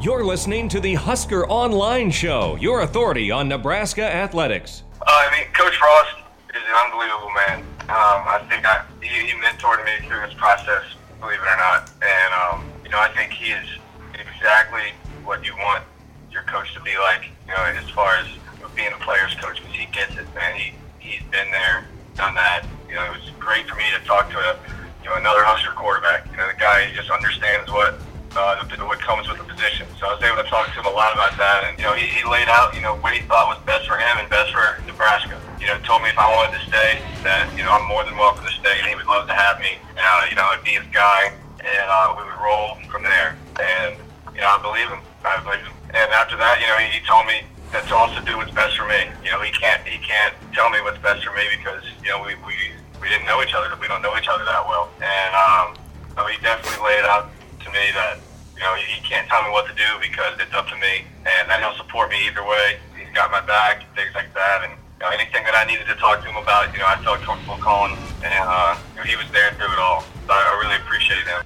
You're listening to the Husker Online Show, your authority on Nebraska athletics. Uh, I mean, Coach Frost is an unbelievable man. Um, I think I, he, he mentored me through this process, believe it or not. And, um, you know, I think he is exactly what you want your coach to be like, you know, as far as being a player's coach, because he gets it, man. He, he's been there, done that. You know, it was great for me to talk to a, you know, another Husker quarterback. You know, the guy just understands what uh, what comes with the position. So I was able to talk to him a lot about that, and you know, he, he laid out, you know, what he thought was best for him and best for Nebraska. You know, told me if I wanted to stay, that you know, I'm more than welcome to stay, and he would love to have me. And, uh, you know, I'd be his guy, and uh, we would roll from there. And you know, I believe him. I believe him. And after that, you know, he, he told me that to also do what's best for me. You know, he can't he can't tell me what's best for me because you know we we, we didn't know each other. We don't know each other that well. And um, so he definitely laid out to me that you know he can't tell me what to do because it's up to me, and that he'll support me either way. He's got my back, things like that, and you know, anything that I needed to talk to him about, you know, I felt comfortable calling, and uh, you know, he was there through it all. So I, really appreciate him.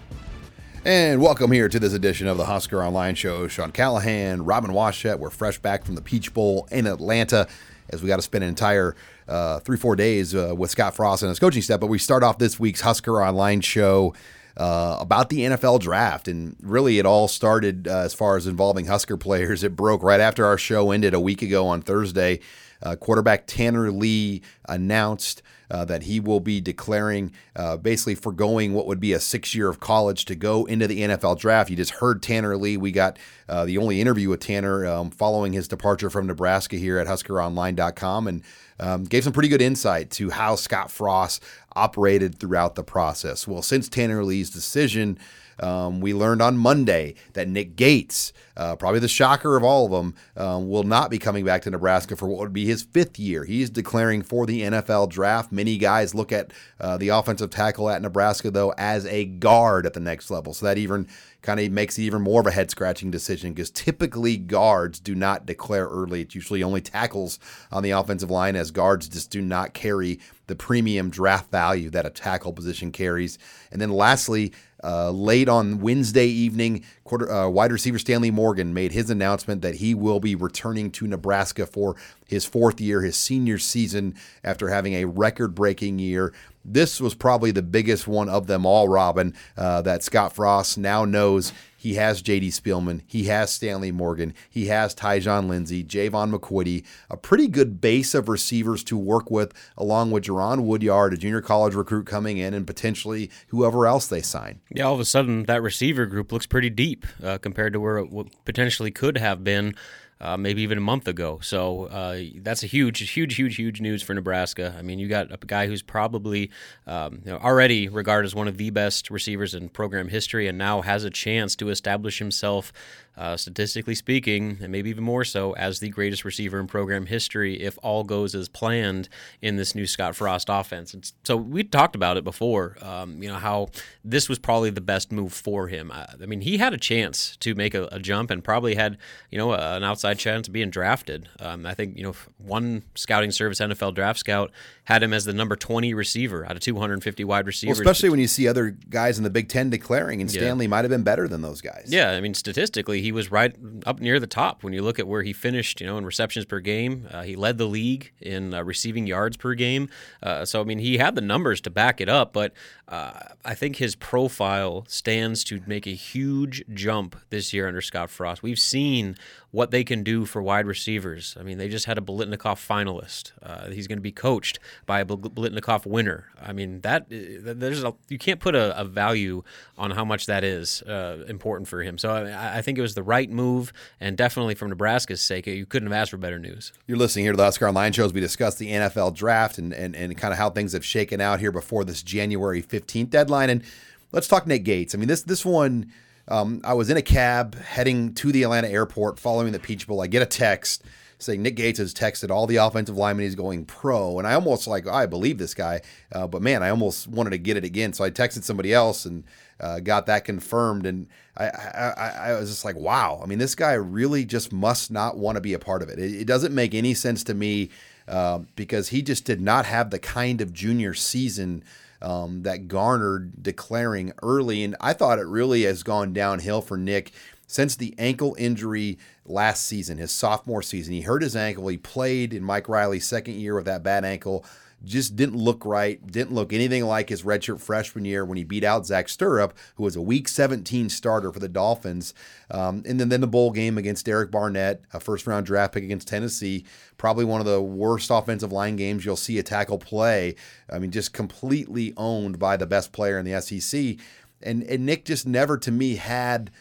And welcome here to this edition of the Husker Online Show. Sean Callahan, Robin Washut. We're fresh back from the Peach Bowl in Atlanta as we got to spend an entire uh, three, four days uh, with Scott Frost and his coaching staff. But we start off this week's Husker Online Show uh, about the NFL draft. And really, it all started uh, as far as involving Husker players. It broke right after our show ended a week ago on Thursday. Uh, quarterback Tanner Lee announced uh, that he will be declaring, uh, basically foregoing what would be a six year of college to go into the NFL draft. You just heard Tanner Lee. We got uh, the only interview with Tanner um, following his departure from Nebraska here at HuskerOnline.com and um, gave some pretty good insight to how Scott Frost operated throughout the process. Well, since Tanner Lee's decision, um, we learned on Monday that Nick Gates, uh, probably the shocker of all of them, um, will not be coming back to Nebraska for what would be his fifth year. He's declaring for the NFL draft. Many guys look at uh, the offensive tackle at Nebraska, though, as a guard at the next level. So that even kind of makes it even more of a head scratching decision because typically guards do not declare early. It's usually only tackles on the offensive line, as guards just do not carry the premium draft value that a tackle position carries. And then lastly, uh, late on Wednesday evening, quarter, uh, wide receiver Stanley Morgan made his announcement that he will be returning to Nebraska for his fourth year, his senior season, after having a record breaking year. This was probably the biggest one of them all, Robin, uh, that Scott Frost now knows he has J.D. Spielman, he has Stanley Morgan, he has Tyjon Lindsey, Jaevon McQuitty, a pretty good base of receivers to work with, along with Jaron Woodyard, a junior college recruit coming in, and potentially whoever else they sign. Yeah, all of a sudden that receiver group looks pretty deep uh, compared to where it w- potentially could have been. Uh, maybe even a month ago. So uh, that's a huge, huge, huge, huge news for Nebraska. I mean, you got a guy who's probably um, you know, already regarded as one of the best receivers in program history, and now has a chance to establish himself, uh, statistically speaking, and maybe even more so, as the greatest receiver in program history if all goes as planned in this new Scott Frost offense. And so we talked about it before. Um, you know how this was probably the best move for him. I, I mean, he had a chance to make a, a jump and probably had you know an outside chance of being drafted. Um, I think you know one scouting service, NFL Draft Scout, had him as the number 20 receiver out of 250 wide receivers. Well, especially when you see other guys in the Big Ten declaring, and Stanley yeah. might have been better than those guys. Yeah, I mean, statistically, he was right up near the top when you look at where he finished. You know, in receptions per game, uh, he led the league in uh, receiving yards per game. Uh, so I mean, he had the numbers to back it up, but uh, I think his profile stands to make a huge jump this year under Scott Frost. We've seen what they can do for wide receivers. I mean, they just had a Biletnikoff finalist. Uh, he's going to be coached by a Biletnikoff winner. I mean, that there's a you can't put a, a value on how much that is uh, important for him. So I, I, think it was the right move, and definitely from Nebraska's sake, you couldn't have asked for better news. You're listening here to the Husker Online shows. We discuss the NFL draft and, and and kind of how things have shaken out here before this January 15th deadline. And let's talk Nick Gates. I mean, this this one Um, I was in a cab heading to the Atlanta airport following the Peach Bowl. I get a text saying Nick Gates has texted all the offensive linemen he's going pro, and I almost like oh, I believe this guy, uh, but man, I almost wanted to get it again, so I texted somebody else and uh, got that confirmed, and I, I, I was just like, wow, I mean, this guy really just must not want to be a part of it. It, it doesn't make any sense to me uh, because he just did not have the kind of junior season. Um, that garnered declaring early. And I thought it really has gone downhill for Nick since the ankle injury last season, his sophomore season. He hurt his ankle. He played in Mike Riley's second year with that bad ankle. Just didn't look right. Didn't look anything like his redshirt freshman year when he beat out Zach Sterup, who was a Week 17 starter for the Dolphins. Um, and then, then the bowl game against Derek Barnett, a first round draft pick against Tennessee. Probably one of the worst offensive line games you'll see a tackle play. I mean, just completely owned by the best player in the SEC. And, and Nick just never, to me, had –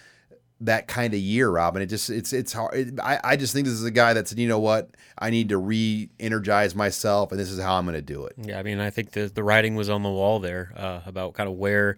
that kind of year, Robin. It just it's it's hard. It, I I just think this is a guy that said, you know what, I need to re-energize myself, and this is how I'm going to do it. Yeah, I mean, I think the the writing was on the wall there uh, about kind of where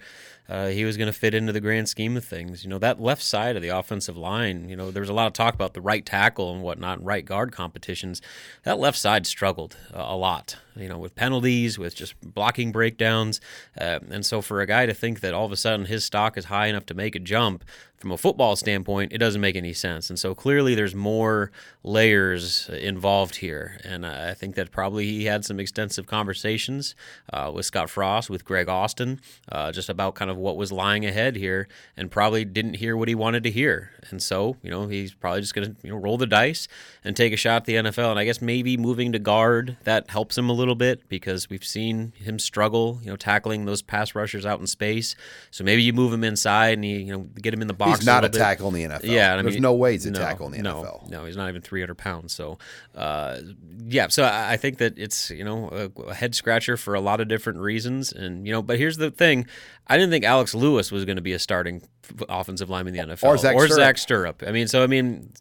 uh, he was going to fit into the grand scheme of things. You know, that left side of the offensive line, you know, there was a lot of talk about the right tackle and whatnot, and right guard competitions. That left side struggled uh, a lot, you know, with penalties, with just blocking breakdowns. Uh, and so for a guy to think that all of a sudden his stock is high enough to make a jump, from a football standpoint, it doesn't make any sense. And so clearly there's more layers involved here. And I think that probably he had some extensive conversations uh, with Scott Frost, with Greg Austin, uh, just about kind of of what was lying ahead here and probably didn't hear what he wanted to hear. And so, you know, he's probably just going to you know, roll the dice and take a shot at the NFL. And I guess maybe moving to guard, that helps him a little bit because we've seen him struggle, you know, tackling those pass rushers out in space. So maybe you move him inside and you, you know, get him in the box. He's not a, a tackle in the NFL. Yeah. I There's no way he's a no, tackle in the no, NFL. No, he's not even 300 pounds. So, uh, yeah. So I, I think that it's, you know, a, a head scratcher for a lot of different reasons. And, you know, but here's the thing I didn't think Alex Lewis was going to be a starting offensive lineman in the NFL Or Zach or Sterup. Zach Sterup. I mean, so I mean,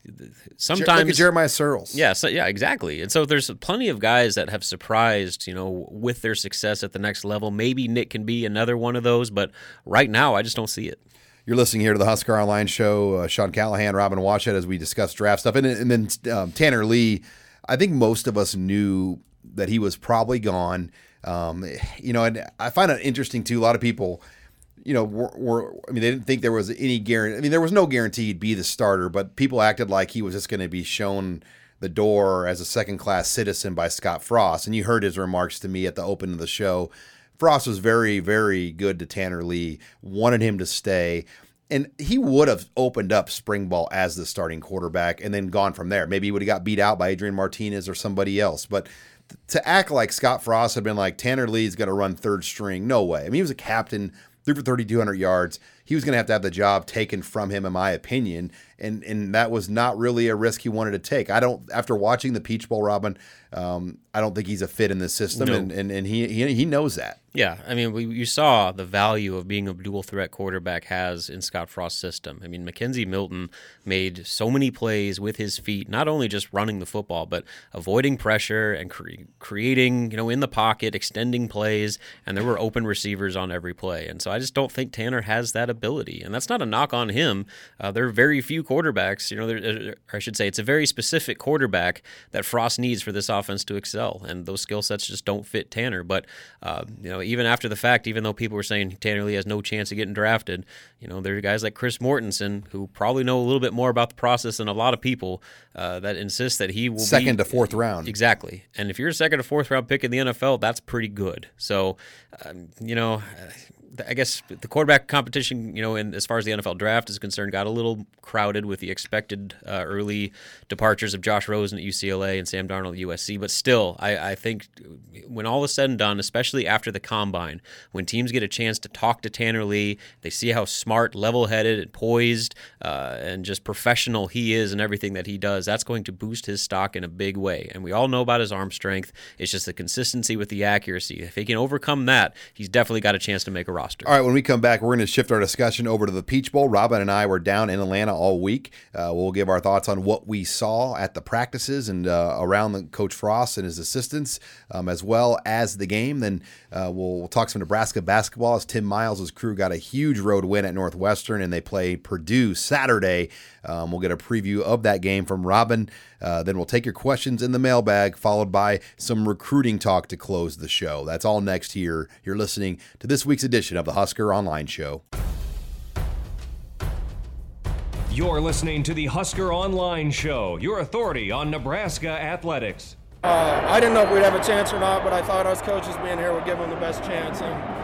sometimes Jeremiah Sirles. yeah, so, yeah, exactly. And so there's plenty of guys that have surprised, you know, with their success at the next level. Maybe Nick can be another one of those, but right now I just don't see it. You're listening here to the Husker Online Show. Uh, Sean Callahan, Robin Washut, as we discuss draft stuff, and, and then um, Tanner Lee. I think most of us knew that he was probably gone. Um, you know, and I find it interesting too. A lot of people, you know, were, were I mean, they didn't think there was any guarantee. I mean, there was no guarantee he'd be the starter, but people acted like he was just going to be shown the door as a second class citizen by Scott Frost. And you heard his remarks to me at the open of the show. Frost was very, very good to Tanner Lee, wanted him to stay. And he would have opened up spring ball as the starting quarterback and then gone from there. Maybe he would have got beat out by Adrian Martinez or somebody else. But to act like Scott Frost had been like Tanner Lee's going to run third string, no way. I mean, he was a captain, threw for 3,200 yards. He was going to have to have the job taken from him, in my opinion, and and that was not really a risk he wanted to take. I don't. After watching the Peach Bowl, Robin, um, I don't think he's a fit in the system, No. and, and and he he he knows that. Yeah, I mean, we, you saw the value of being a dual threat quarterback has in Scott Frost's system. I mean, McKenzie Milton made so many plays with his feet, not only just running the football, but avoiding pressure and cre- creating, you know, in the pocket, extending plays, and there were open receivers on every play. And so I just don't think Tanner has that ability, and that's not a knock on him. Uh, there are very few quarterbacks, you know, there, or I should say, it's a very specific quarterback that Frost needs for this offense to excel, and those skill sets just don't fit Tanner. But uh, you know, even after the fact, even though people were saying Tanner Lee has no chance of getting drafted, you know, there are guys like Chris Mortensen who probably know a little bit more about the process than a lot of people uh, that insist that he will Second be, to fourth round. Exactly. And if you're a second or fourth round pick in the NFL, that's pretty good. So, um, you know, I guess the quarterback competition, you know, in, as far as the NFL draft is concerned, got a little crowded with the expected uh, early departures of Josh Rosen at UCLA and Sam Darnold at USC. But still, I, I think when all is said and done, especially after the combine, when teams get a chance to talk to Tanner Lee, they see how smart, level headed, and poised, uh, and just professional he is and everything that he does, that's going to boost his stock in a big way. And we all know about his arm strength. It's just the consistency with the accuracy. If he can overcome that, he's definitely got a chance to make a roster. Roster. All right, when we come back, we're going to shift our discussion over to the Peach Bowl. Robin and I were down in Atlanta all week. Uh, we'll give our thoughts on what we saw at the practices and uh, around the Coach Frost and his assistants, um, as well as the game. Then uh, we'll, we'll, talk some Nebraska basketball as Tim Miles' crew got a huge road win at Northwestern, and they play Purdue Saturday. Um, we'll get a preview of that game from Robin. Uh, then we'll take your questions in the mailbag, followed by some recruiting talk to close the show. That's all next here. You're listening to this week's edition of the Husker Online Show. You're listening to the Husker Online Show, your authority on Nebraska athletics. Uh, I didn't know if we'd have a chance or not, but I thought us coaches being here would give them the best chance. And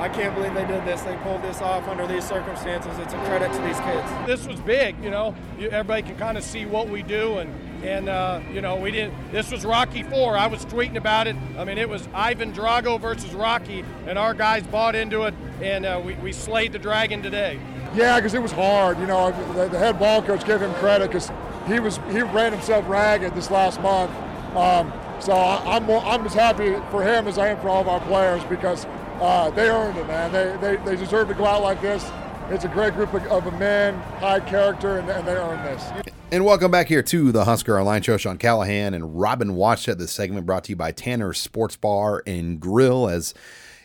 I can't believe they did this. They pulled this off under these circumstances. It's a credit to these kids. This was big, you know. Everybody can kind of see what we do, and and uh, you know we didn't. This was Rocky Four. I was tweeting about it. I mean, it was Ivan Drago versus Rocky, and our guys bought into it, and uh, we we slayed the dragon today. Yeah, because it was hard. You know, the, the, head ball coach gave him credit because he was he ran himself ragged this last month. Um, so I'm I'm as happy for him as I am for all of our players because uh, they earned it, man. They, they, they deserve to go out like this. It's a great group of, of men, high character, and, and, they earned this. And welcome back here to the Husker Online Show. Sean Callahan and Robin Washut. This segment brought to you by Tanner Sports Bar and Grill, as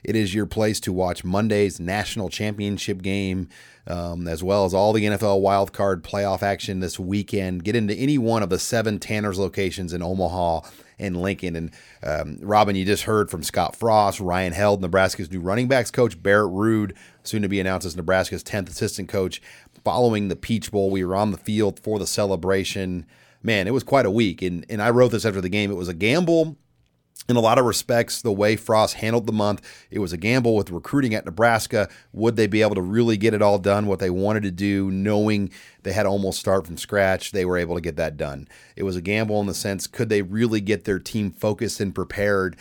it is your place to watch Monday's national championship game, um, as well as all the NFL wildcard playoff action this weekend. Get into any one of the seven Tanner's locations in Omaha and Lincoln. And um, Robin, you just heard from Scott Frost, Ryan Held, Nebraska's new running backs coach, Barrett Ruud, soon to be announced as Nebraska's 10th assistant coach. Following the Peach Bowl, we were on the field for the celebration. Man, it was quite a week. And, and I wrote this after the game. It was a gamble in a lot of respects, the way Frost handled the month, it was a gamble with recruiting at Nebraska. Would they be able to really get it all done, what they wanted to do, knowing they had almost start from scratch? They were able to get that done. It was a gamble in the sense, could they really get their team focused and prepared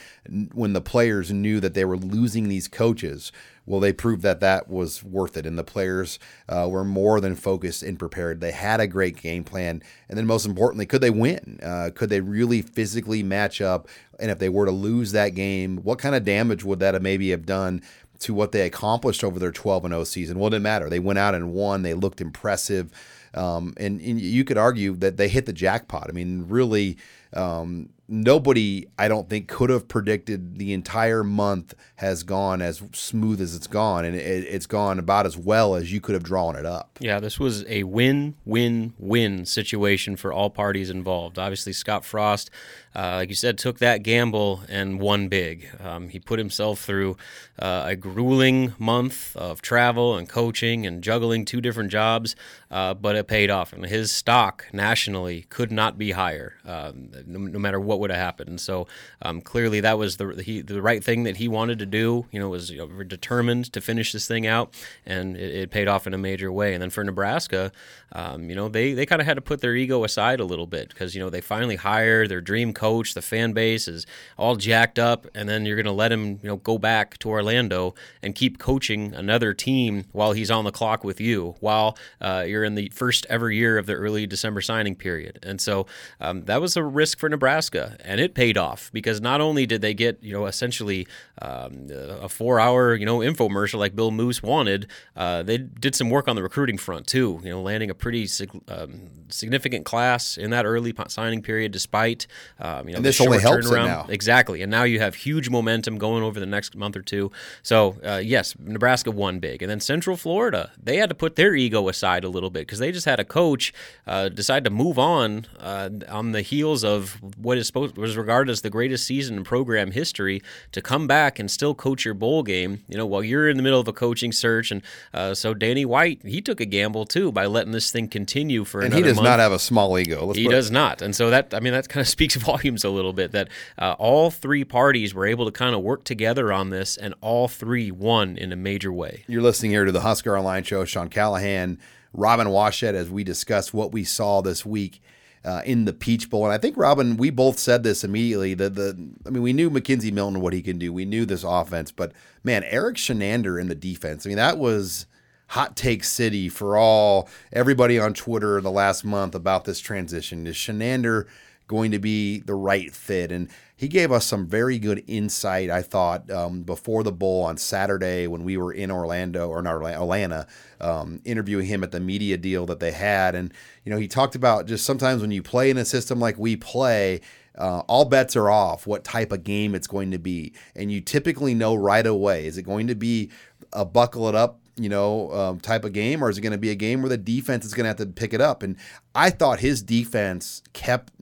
when the players knew that they were losing these coaches? Well, they proved that that was worth it, and the players uh, were more than focused and prepared. They had a great game plan, and then most importantly, could they win? Uh, could they really physically match up? And if they were to lose that game, what kind of damage would that have maybe have done to what they accomplished over their 12 and 0 season? Well, it didn't matter. They went out and won. They looked impressive. Um, and, and, you could argue that they hit the jackpot. I mean, really, um, nobody, I don't think, could have predicted the entire month has gone as smooth as it's gone, and it, has gone about as well as you could have drawn it up. Yeah, this was a win-win-win situation for all parties involved. Obviously, Scott Frost, uh, like you said, took that gamble and won big. Um, he put himself through uh, a grueling month of travel and coaching and juggling two different jobs, uh, but it paid off, and his stock nationally could not be higher, um, no, no matter what what would have happened. So um, clearly that was the he, the right thing that he wanted to do. You know, was you know, determined to finish this thing out, and it, it, paid off in a major way. And then for Nebraska, um, you know, they they kind of had to put their ego aside a little bit because you know they finally hired their dream coach. The fan base is all jacked up, and then you're going to let him you know go back to Orlando and keep coaching another team while he's on the clock with you, while uh, you're in the first ever year of the early December signing period. And so um, that was a risk for Nebraska and it paid off because not only did they get you know essentially um, a four-hour you know infomercial like Bill Moos wanted, uh, they did some work on the recruiting front too. You know, landing a pretty sig- um, significant class in that early signing period, despite um, you know and this only helps turnaround. now. Exactly, and now you have huge momentum going over the next month or two. So uh, yes, Nebraska won big, and then Central Florida they had to put their ego aside a little bit because they just had a coach uh, decide to move on uh, on the heels of what is supposed was regarded as the greatest season in program history to come back and still coach your bowl game. You know, while you're in the middle of a coaching search, and uh, so Danny White he took a gamble too by letting this thing continue for and another. he does month. not have a small ego. Let's he does it. not, and so that I mean that kind of speaks volumes a little bit that uh, all three parties were able to kind of work together on this, and all three won in a major way. You're listening here to the Husker Online Show. Sean Callahan, Robin Washut, as we discuss what we saw this week uh, in the Peach Bowl. And I think Robin, we both said this immediately. That the I mean, we knew McKenzie Milton what he can do. We knew this offense, but man, Erik Chinander in the defense. I mean, that was hot take city for all everybody on Twitter the last month about this transition. Is Chinander going to be the right fit. And he gave us some very good insight, I thought, um, before the bowl on Saturday when we were in Orlando or not Atlanta, um, interviewing him at the media deal that they had. And, you know, he talked about just sometimes when you play in a system like we play, uh, all bets are off what type of game it's going to be. And you typically know right away is it going to be a buckle it up you know, um, type of game, or is it going to be a game where the defense is going to have to pick it up? And I thought his defense kept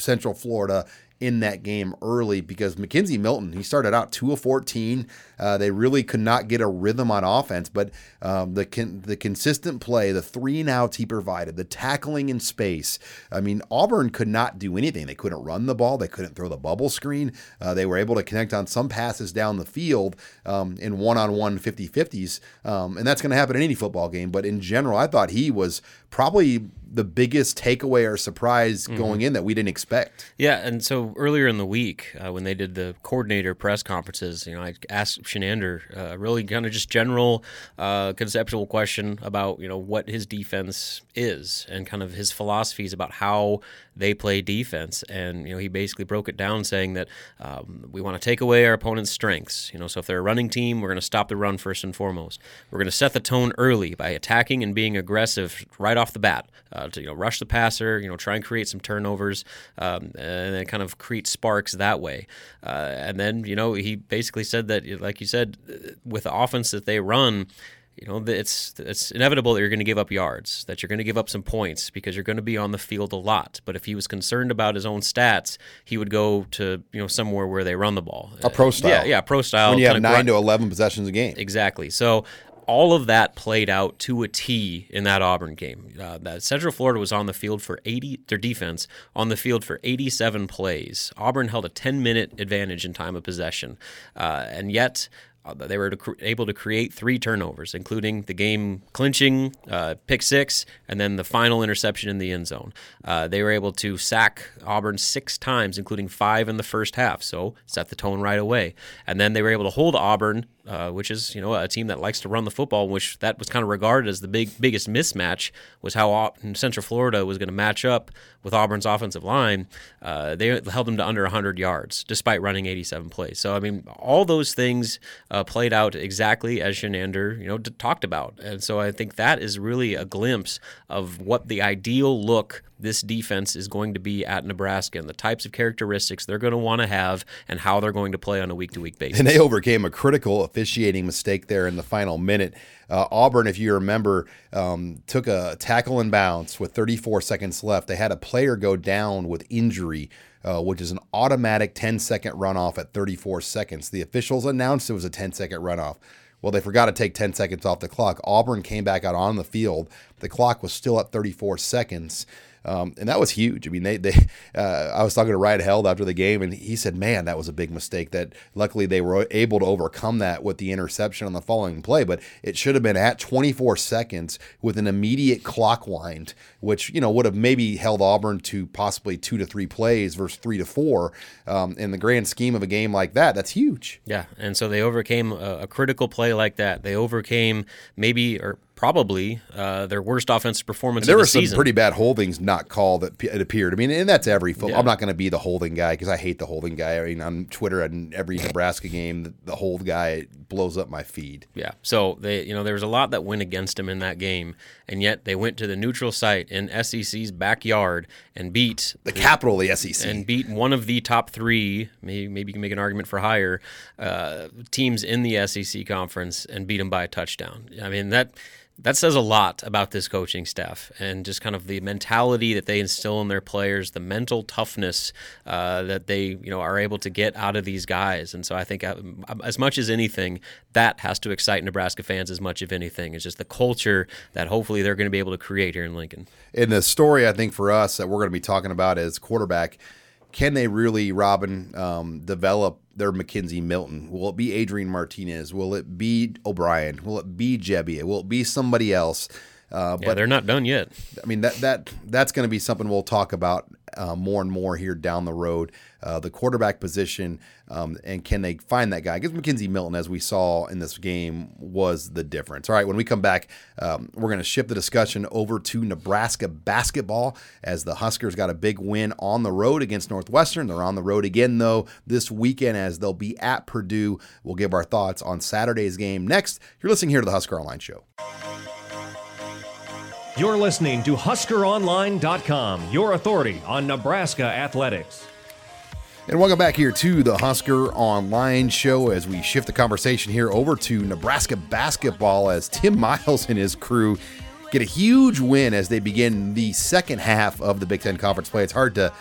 Central Florida in that game early because McKenzie Milton, he started out 2 of 14. Uh, they really could not get a rhythm on offense, but um, the con- the consistent play, the three and outs he provided, the tackling in space. I mean, Auburn could not do anything. They couldn't run the ball. They couldn't throw the bubble screen. Uh, they were able to connect on some passes down the field um, in one on one 50 50s. Um, and that's going to happen in any football game. But in general, I thought he was probably the biggest takeaway or surprise mm-hmm. going in that we didn't expect. Yeah, and so earlier in the week uh, when they did the coordinator press conferences, you know, I asked Chinander uh, really kind of just general uh, conceptual question about you know what his defense is and kind of his philosophies about how they play defense, and you know he basically broke it down saying that um, we want to take away our opponent's strengths. You know, so if they're a running team, we're going to stop the run first and foremost. We're going to set the tone early by attacking and being aggressive right off the bat uh, to you know rush the passer, you know try and create some turnovers, um, and then kind of create sparks that way. Uh, and then you know he basically said that, like you said, with the offense that they run you know it's it's inevitable that you're going to give up yards that you're going to give up some points because you're going to be on the field a lot. But if he was concerned about his own stats he would go to you know somewhere where they run the ball. A pro style. yeah yeah pro style when you have 9 to 11 possessions a game. Exactly. So all of that played out to a T in that Auburn game. Uh, that Central Florida was on the field for 80, their defense on the field for 87 plays. Auburn held a 10 minute advantage in time of possession, uh, and yet uh, they were to able to create three turnovers, including the game clinching uh, pick six and then the final interception in the end zone. Uh, they were able to sack Auburn six times, including five in the first half, so set the tone right away. And then they were able to hold Auburn uh, which is you know a team that likes to run the football, which that was kind of regarded as the big biggest mismatch was how Central Florida was going to match up with Auburn's offensive line. Uh, they held them to under 100 yards despite running 87 plays. So I mean, all those things uh, played out exactly as Chinander you know d- talked about, and so I think that is really a glimpse of what the ideal look this defense is going to be at Nebraska and the types of characteristics they're going to want to have and how they're going to play on a week to week basis. And they overcame a critical officiating mistake there in the final minute. Uh, Auburn, if you remember, um, took a tackle and bounce with 34 seconds left. They had a player go down with injury. Uh, which is an automatic 10 second runoff at 34 seconds. The officials announced it was a 10 second runoff. Well, they forgot to take 10 seconds off the clock. Auburn came back out on the field. The clock was still at 34 seconds. Um, and that was huge. I mean, they, they uh, I was talking to Ryan Held after the game, and he said, man, that was a big mistake. That luckily they were able to overcome that with the interception on the following play, but it should have been at 24 seconds with an immediate clock wind, which, you know, would have maybe held Auburn to possibly two to three plays versus three to four. Um, in the grand scheme of a game like that, that's huge. Yeah. And so they overcame a, a critical play like that. They overcame maybe, or probably uh, their worst offensive performance. there were the some season. pretty bad holdings not called. That it appeared. I mean, and that's every. Football. Yeah. I'm not going to be the holding guy because I hate the holding guy. I mean, on Twitter and every Nebraska game, the, the hold guy blows up my feed. Yeah. So they, you know, there was a lot that went against them in that game, and yet they went to the neutral site in SEC's backyard and beat the capital of the SEC and beat one of the top three. Maybe maybe you can make an argument for higher uh, teams in the SEC conference and beat them by a touchdown. I mean that that says a lot about this coaching staff and just kind of the mentality that they instill in their players, the mental toughness uh, that they you know are able to get out of these guys. And so I think uh, as much as anything, that has to excite Nebraska fans as much as anything. It's just the culture that hopefully they're going to be able to create here in Lincoln. In the story, I think for us that we're going to be talking about as quarterback can they really, Robin, um, develop their McKenzie Milton? Will it be Adrian Martinez? Will it be O'Brien? Will it be Gebbia? Will it be somebody else? Uh, yeah, but they're not done yet. I mean that that that's going to be something we'll talk about uh, more and more here down the road. Uh, the quarterback position, um, and can they find that guy? Because McKenzie Milton, as we saw in this game, was the difference. All right, when we come back, um, we're going to shift the discussion over to Nebraska basketball as the Huskers got a big win on the road against Northwestern. They're on the road again, though, this weekend as they'll be at Purdue. We'll give our thoughts on Saturday's game next. You're listening here to the Husker Online Show. You're listening to HuskerOnline.com, your authority on Nebraska athletics. And welcome back here to the Husker Online Show as we shift the conversation here over to Nebraska basketball as Tim Miles and his crew get a huge win as they begin the second half of the Big Ten Conference play. It's hard to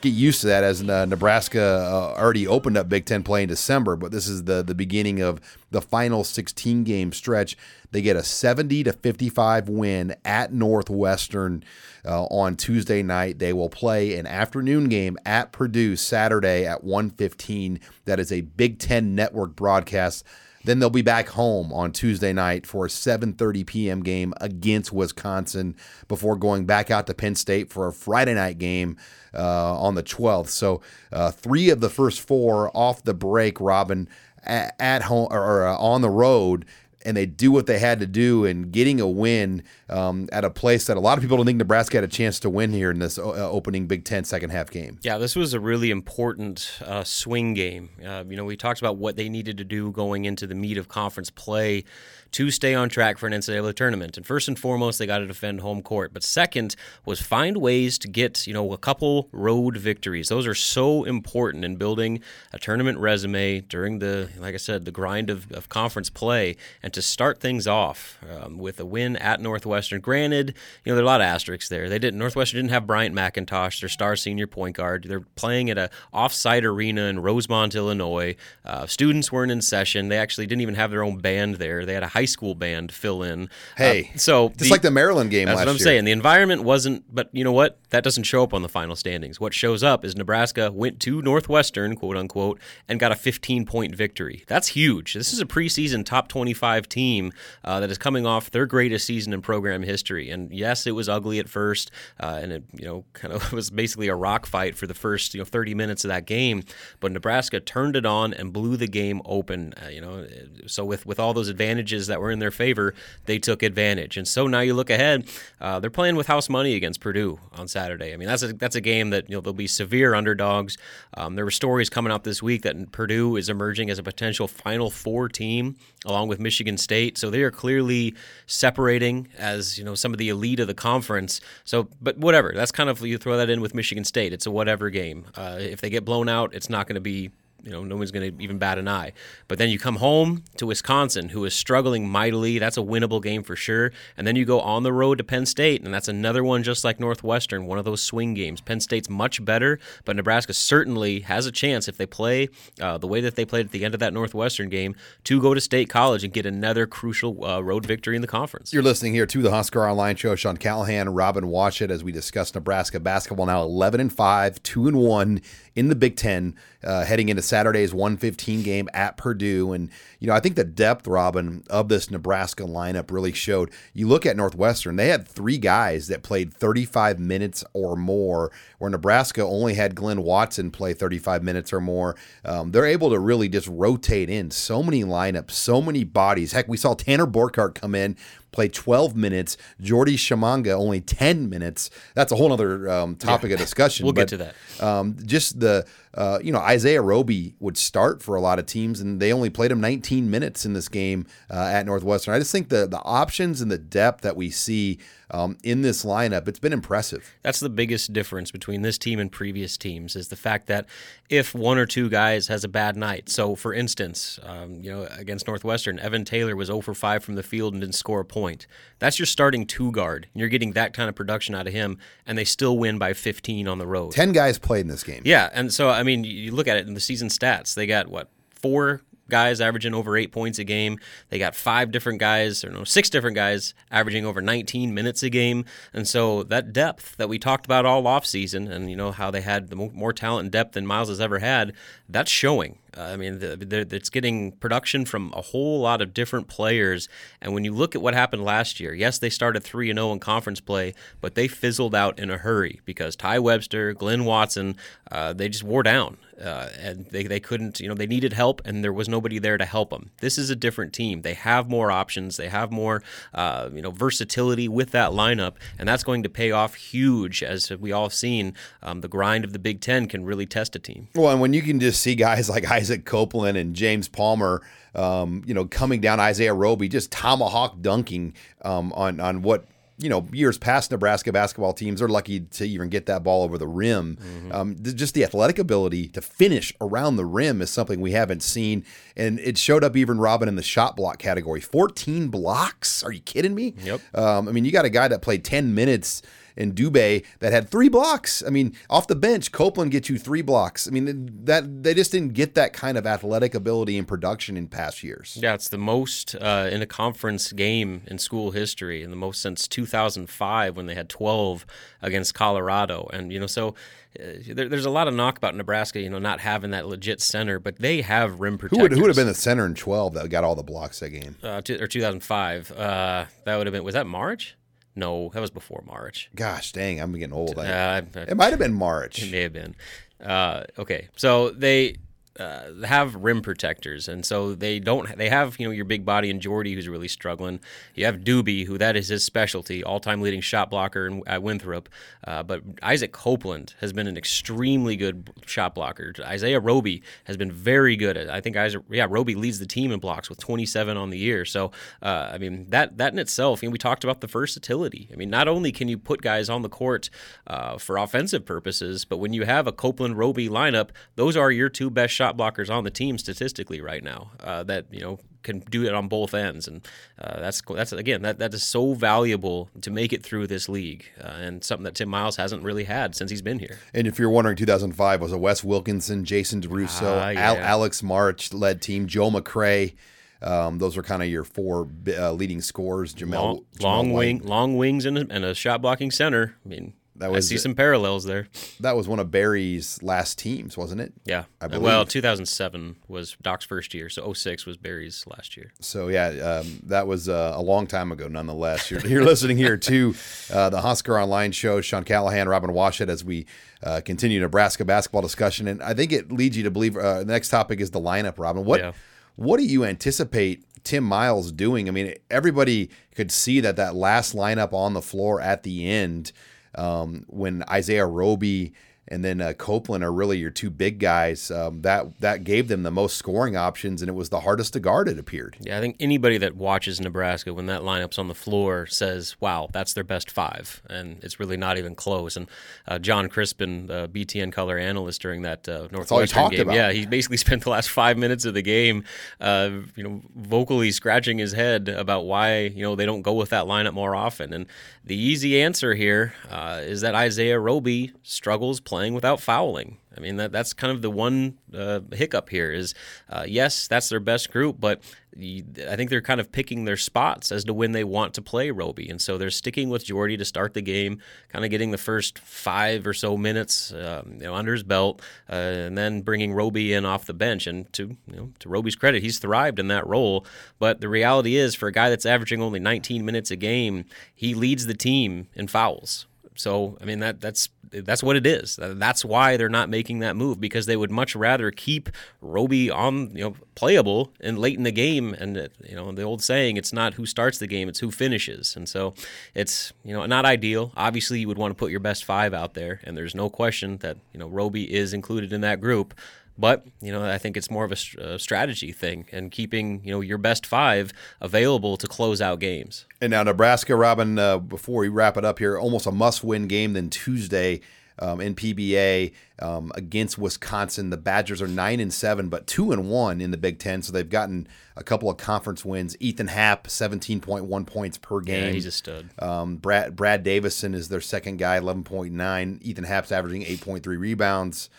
get used to that as Nebraska uh, already opened up Big Ten play in December, but this is the the beginning of the final 16 game stretch. They get a 70 to 55 win at Northwestern uh, on Tuesday night. They will play an afternoon game at Purdue Saturday at 1:15. That is a Big Ten Network broadcast. Then they'll be back home on Tuesday night for a 7:30 p.m. game against Wisconsin before going back out to Penn State for a Friday night game uh, on the 12th. So uh, three of the first four off the break, Robin, at, at home or, or uh, on the road and they do what they had to do in getting a win um, at a place that a lot of people don't think Nebraska had a chance to win here in this uh, opening Big Ten second half game. Yeah, this was a really important uh, swing game. Uh, you know, we talked about what they needed to do going into the meat of conference play to stay on track for an NCAA tournament. And first and foremost, they got to defend home court. But second was find ways to get, you know, a couple road victories. Those are so important in building a tournament resume during the, like I said, the grind of, of conference play. And to start things off um, with a win at Northwestern. Granted, you know, there are a lot of asterisks there. They didn't, Northwestern didn't have Bryant McIntosh, their star senior point guard. They're playing at a off-site arena in Rosemont, Illinois. Uh, students weren't in session. They actually didn't even have their own band there. They had a high school band fill in. Hey, uh, so just the, like the Maryland game. That's what I'm year. saying. The environment wasn't, but you know what? That doesn't show up on the final standings. What shows up is Nebraska went to Northwestern, quote unquote, and got a 15 point victory. That's huge. This is a preseason top 25 team uh, that is coming off their greatest season in program history. And yes, it was ugly at first, uh, and it you know kind of was basically a rock fight for the first you know 30 minutes of that game. But Nebraska turned it on and blew the game open. Uh, you know, so with with all those advantages that were in their favor, they took advantage. And so now you look ahead, uh, they're playing with house money against Purdue on Saturday. I mean, that's a that's a game that you know they'll be severe underdogs. Um, there were stories coming out this week that Purdue is emerging as a potential Final Four team along with Michigan State. So they are clearly separating as you know some of the elite of the conference. So, but whatever. That's kind of you throw that in with Michigan State. It's a whatever game. Uh, if they get blown out, it's not going to be you know, no one's going to even bat an eye. But then you come home to Wisconsin, who is struggling mightily. That's a winnable game for sure. And then you go on the road to Penn State, and that's another one just like Northwestern, one of those swing games. Penn State's much better, but Nebraska certainly has a chance if they play uh, the way that they played at the end of that Northwestern game to go to State College and get another crucial uh, road victory in the conference. You're listening here to the Husker Online Show. Sean Callahan, Robin Washut, as we discuss Nebraska basketball now 11 and 5, 2 and 1 in the Big Ten, uh, heading into Saturday's 115 game at Purdue. And, you know, I think the depth, Robin, of this Nebraska lineup really showed. You look at Northwestern, they had three guys that played 35 minutes or more, where Nebraska only had Glynn Watson play 35 minutes or more. Um, they're able to really just rotate in so many lineups, so many bodies. Heck, we saw Tanner Borchardt come in played 12 minutes. Jordy Tshimanga only 10 minutes. That's a whole other um, topic yeah. of discussion. we'll but, get to that. Um, just the, uh, you know, Isaiah Roby would start for a lot of teams, and they only played him 19 minutes in this game uh, at Northwestern. I just think the the options and the depth that we see um, in this lineup, it's been impressive. That's the biggest difference between this team and previous teams is the fact that if one or two guys has a bad night. So, for instance, um, you know, against Northwestern, Evan Taylor was 0 for 5 from the field and didn't score a point. That's your starting two guard, and you're getting that kind of production out of him, and they still win by 15 on the road. Ten guys played in this game. Yeah, and so I mean, you look at it in the season stats. They got what four guys averaging over eight points a game. They got five different guys, or no, six different guys averaging over 19 minutes a game. And so that depth that we talked about all offseason and, you know, how they had the more talent and depth than Miles has ever had, that's showing. Uh, I mean, the, the, it's getting production from a whole lot of different players. And when you look at what happened last year, yes, they started 3 0 in conference play, but they fizzled out in a hurry because Ty Webster, Glynn Watson, uh, they just wore down uh, and they, they couldn't, you know, they needed help and there was nobody there to help them. This is a different team. They have more options. They have more, uh, you know, versatility with that lineup, and that's going to pay off huge. As we all have seen, um, the grind of the Big Ten can really test a team. Well, and when you can just see guys like Isaac Copeland and James Palmer, um, you know, coming down Isaiah Roby, just tomahawk dunking um, on on what you know, years past Nebraska basketball teams are lucky to even get that ball over the rim. Mm-hmm. Um, just the athletic ability to finish around the rim is something we haven't seen. And it showed up even Robin in the shot block category 14 blocks. Are you kidding me? Yep. Um, I mean, you got a guy that played 10 minutes and Duby that had three blocks. I mean, off the bench, Copeland gets you three blocks. I mean, that they just didn't get that kind of athletic ability and production in past years. Yeah, it's the most uh, in a conference game in school history, and the most since 2005 when they had 12 against Colorado. And you know, so uh, there, there's a lot of knock about Nebraska, you know, not having that legit center, but they have rim protectors. Who would, who would have been the center in 12 that got all the blocks that game? Uh, or 2005. Uh, that would have been was that March? No, that was before March. Gosh dang, I'm getting old. Uh, it might have been March. It may have been. Uh, okay, so they uh, have rim protectors, and so they don't. They have you know your big body and Jordy who's really struggling. You have Duby who that is his specialty, all-time leading shot blocker in, at Winthrop. Uh, but Isaac Copeland has been an extremely good shot blocker. Isaiah Roby has been very good. At, I think Isaac, yeah, Roby leads the team in blocks with 27 on the year. So uh, I mean that that in itself, you know, we talked about the versatility. I mean, not only can you put guys on the court uh, for offensive purposes, but when you have a Copeland Roby lineup, those are your two best shot shot blockers on the team statistically right now uh, that you know can do it on both ends, and uh, that's that's again that that is so valuable to make it through this league, uh, and something that Tim Miles hasn't really had since he's been here. And if you're wondering, 2005 was a Wes Wilkinson, Jason Dourisseau, ah, yeah. Al- Aleks Maric led team, Joe McCray. Um, those are kind of your four uh, leading scores. Jamel, long, long wing, long wings, and a, and a shot blocking center. I mean, that was I see some parallels there. That was one of Barry's last teams, wasn't it? Yeah. I believe. Well, 2007 was Doc's first year, so 06 was Barry's last year. So yeah, um, that was uh, a long time ago. Nonetheless, you're, you're listening here to uh, the Husker Online Show. Sean Callahan, Robin Washut, as we uh, continue Nebraska basketball discussion, and I think it leads you to believe uh, the next topic is the lineup. Robin, what yeah. what do you anticipate Tim Miles doing? I mean, everybody could see that that last lineup on the floor at the end um, when Isaiah Roby and then uh, Copeland are really your two big guys. Um, that that gave them the most scoring options, and it was the hardest to guard. It appeared. Yeah, I think anybody that watches Nebraska when that lineup's on the floor says, "Wow, that's their best five. and it's really not even close. And uh, Jon Crispin, the BTN color analyst during that uh, Northwestern game, about. yeah, he basically spent the last five minutes of the game, uh, you know, vocally scratching his head about why you know they don't go with that lineup more often. And the easy answer here uh, is that Isaiah Roby struggles playing playing without fouling. I mean, that that's kind of the one uh, hiccup here is, uh, yes, that's their best group, but I think they're kind of picking their spots as to when they want to play Roby, and so they're sticking with Jordy to start the game, kind of getting the first five or so minutes, um, you know, under his belt, uh, and then bringing Roby in off the bench. And to you know, to Roby's credit, he's thrived in that role. But the reality is, for a guy that's averaging only 19 minutes a game, he leads the team in fouls. So I mean that that's that's what it is. That's why they're not making that move because they would much rather keep Roby on you know playable and late in the game. And uh, you know the old saying, it's not who starts the game, it's who finishes. And so it's you know not ideal. Obviously, you would want to put your best five out there, and there's no question that you know Roby is included in that group. But you know, I think it's more of a, a, strategy thing and keeping you know your best five available to close out games. And now Nebraska, Robin. Uh, before we wrap it up here, almost a must-win game. Then Tuesday um, in PBA um, against Wisconsin. The Badgers are nine and seven, but two and one in the Big Ten. So they've gotten a couple of conference wins. Ethan Happ, seventeen point one points per game. Yeah, he's a stud. Um, Brad Brad Davison is their second guy, eleven point nine. Ethan Happ's averaging eight point three rebounds.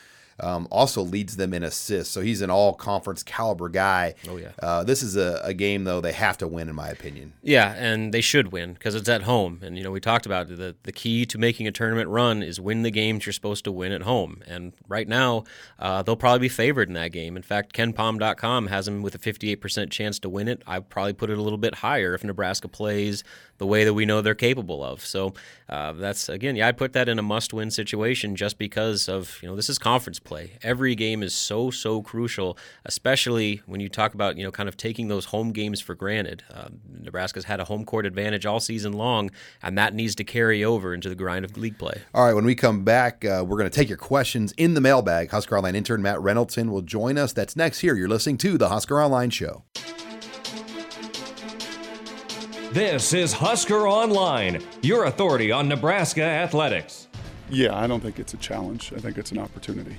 Um, also leads them in assists. So he's an all conference caliber guy. Oh, yeah. Uh, this is a, a game though they have to win in my opinion. Yeah, and they should win because it's at home. And you know, we talked about the the key to making a tournament run is win the games you're supposed to win at home. And right now, uh, they'll probably be favored in that game. In fact, KenPom.com has them with a 58% chance to win it. I'd probably put it a little bit higher if Nebraska plays the way that we know they're capable of. So uh, that's again, yeah, I put that in a must-win situation just because of you know this is conference play. Every game is so so crucial, especially when you talk about you know kind of taking those home games for granted. Uh, Nebraska's had a home court advantage all season long, and that needs to carry over into the grind of league play. All right, when we come back, uh, we're going to take your questions in the mailbag. Husker Online intern Matt Reynoldsson will join us. That's next here. You're listening to the Husker Online Show. This is Husker Online, your authority on Nebraska athletics. Yeah, I don't think it's a challenge. I think it's an opportunity.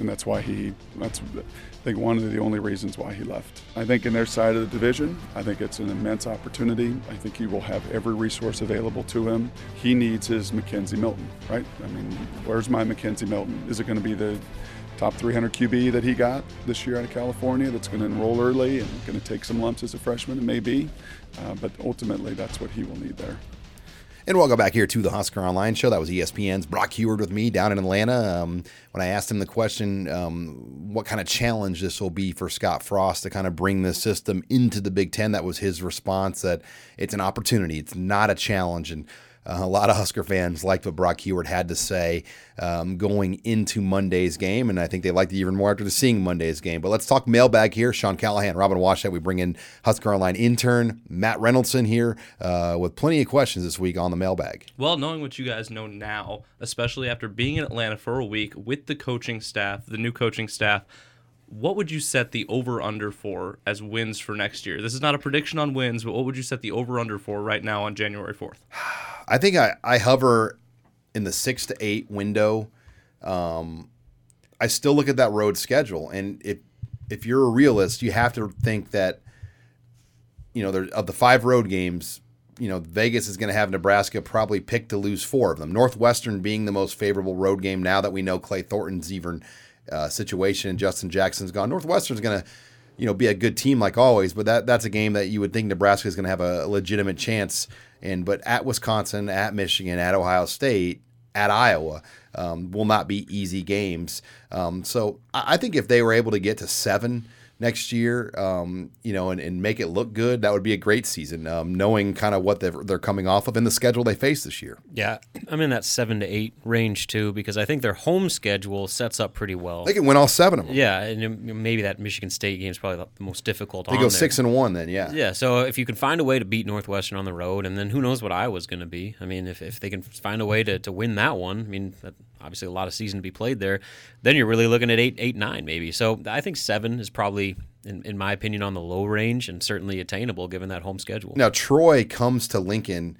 And that's why he, that's, I think, one of the only reasons why he left. I think in their side of the division, I think it's an immense opportunity. I think he will have every resource available to him. He needs his McKenzie Milton, right? I mean, where's my McKenzie Milton? Is it going to be the top 300 QB that he got this year out of California that's going to enroll early and going to take some lumps as a freshman? It may be. Uh, but ultimately, that's what he will need there. And welcome back here to the Husker Online Show. That was ESPN's Brock Huard with me down in Atlanta. Um, when I asked him the question, um, what kind of challenge this will be for Scott Frost to kind of bring this system into the Big Ten, that was his response that it's an opportunity. It's not a challenge. And uh, a lot of Husker fans liked what Brock Huard had to say um, going into Monday's game, and I think they liked it even more after seeing Monday's game. But let's talk mailbag here. Sean Callahan, Robin Washut. We bring in Husker Online intern Matt Reynoldsson here uh, with plenty of questions this week on the mailbag. Well, knowing what you guys know now, especially after being in Atlanta for a week with the coaching staff, the new coaching staff, what would you set the over under for as wins for next year? This is not a prediction on wins, but what would you set the over under for right now on January 4th? I think I, I hover in the six to eight window. Um, I still look at that road schedule, and if if you're a realist, you have to think that you know of the five road games, you know Vegas is going to have Nebraska probably pick to lose four of them. Northwestern being the most favorable road game now that we know Clayton Thorson's even uh, situation Justin Jackson's gone. Northwestern's going to you know be a good team like always, but that that's a game that you would think Nebraska is going to have a legitimate chance and but at Wisconsin, at Michigan, at Ohio State, at Iowa um, will not be easy games. Um, so I think if they were able to get to seven next year, um, you know, and, and make it look good, that would be a great season, um, knowing kind of what they're, they're coming off of in the schedule they face this year. Yeah, I'm in that seven to eight range too because I think their home schedule sets up pretty well. They can win all seven of them. Yeah, and maybe that Michigan State game is probably the most difficult. They go there. six and one then, yeah. Yeah, so if you can find a way to beat Northwestern on the road, and then who knows what Iowa's going to be. I mean, if, if they can find a way to, to win that one, I mean, obviously a lot of season to be played there, then you're really looking at eight, eight, nine maybe. So I think seven is probably in, in my opinion, on the low range and certainly attainable given that home schedule. Now Troy comes to Lincoln,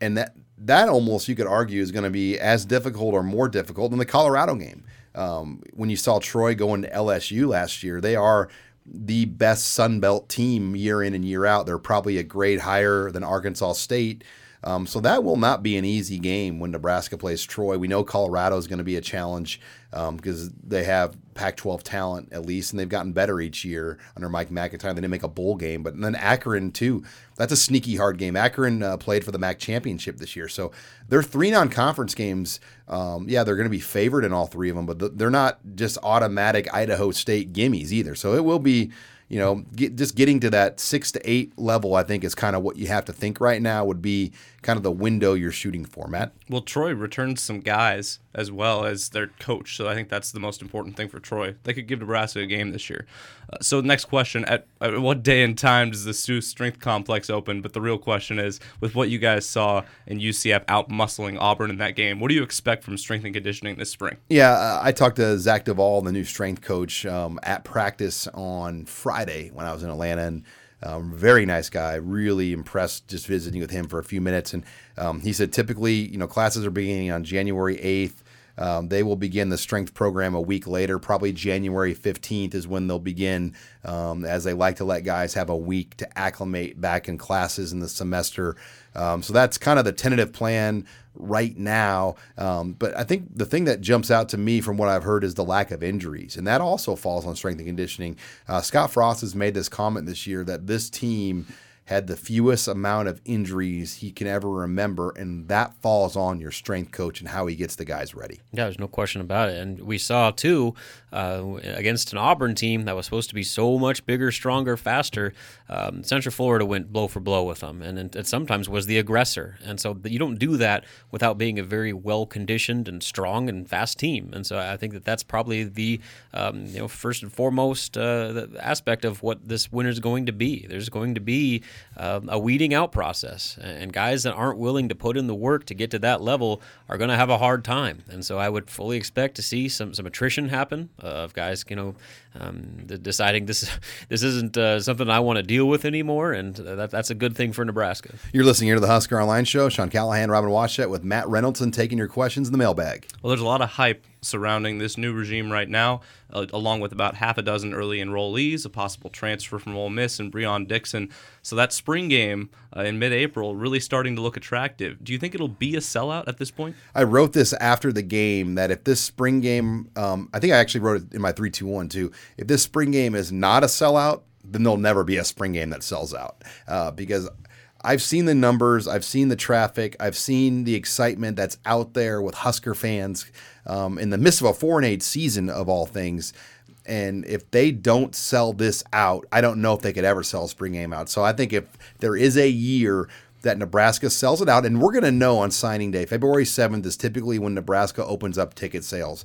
and that that almost you could argue is going to be as difficult or more difficult than the Colorado game. Um, when you saw Troy going to LSU last year, they are the best Sun Belt team year in and year out. They're probably a grade higher than Arkansas State. Um, so that will not be an easy game when Nebraska plays Troy. We know Colorado is going to be a challenge because um, they have Pac-12 talent at least, and they've gotten better each year under Mike MacIntyre. They didn't make a bowl game, but then Akron too. That's a sneaky hard game. Akron uh, played for the MAC championship this year, so they're three non-conference games. Um, yeah, they're going to be favored in all three of them, but they're not just automatic Idaho State gimmies either. So it will be you know, get, just getting to that six to eight level, I think is kind of what you have to think right now would be kind of the window you're shooting for, Matt. Well, Troy returns some guys as well as their coach, so I think that's the most important thing for Troy. They could give Nebraska a game this year. Uh, so, next question: at, at, what day and time does the Sioux Strength Complex open? But the real question is, with what you guys saw in UCF out muscling Auburn in that game, what do you expect from strength and conditioning this spring? Yeah, uh, I talked to Zach Duval, the new strength coach, um, at practice on Friday when I was in Atlanta, and um, very nice guy. Really impressed just visiting with him for a few minutes. And um, he said typically, you know, classes are beginning on January 8th. Um, they will begin the strength program a week later, probably January 15th is when they'll begin, um, as they like to let guys have a week to acclimate back in classes in the semester. Um, so that's kind of the tentative plan right now. Um, but I think the thing that jumps out to me from what I've heard is the lack of injuries, and that also falls on strength and conditioning. Uh, Scott Frost has made this comment this year that this team had the fewest amount of injuries he can ever remember, and that falls on your strength coach and how he gets the guys ready. Yeah, there's no question about it. And we saw too uh, against an Auburn team that was supposed to be so much bigger, stronger, faster. Um, Central Florida went blow for blow with them, and it, sometimes was the aggressor. And so you don't do that without being a very well conditioned and strong and fast team. And so I think that that's probably the um, you know first and foremost uh, aspect of what this winner is going to be. There's going to be um, a weeding out process. And guys that aren't willing to put in the work to get to that level are going to have a hard time. And so I would fully expect to see some, some attrition happen uh, of guys, you know, um, deciding this this isn't uh, something I want to deal with anymore, and that, that's a good thing for Nebraska. You're listening here to the Husker Online Show. Sean Callahan, Robin Washut with Matt Reynolds, taking your questions in the mailbag. Well, there's a lot of hype surrounding this new regime right now, uh, along with about half a dozen early enrollees, a possible transfer from Ole Miss, and Breon Dixon. So that spring game uh, in mid-April really starting to look attractive. Do you think it'll be a sellout at this point? I wrote this after the game that if this spring game, um, I think I actually wrote it in my three two one too. If this spring game is not a sellout, then there'll never be a spring game that sells out uh, because I've seen the numbers, I've seen the traffic, I've seen the excitement that's out there with Husker fans um, in the midst of a four and eight season of all things. And if they don't sell this out, I don't know if they could ever sell spring game out. So I think if there is a year that Nebraska sells it out, and we're going to know on signing day, February 7th is typically when Nebraska opens up ticket sales.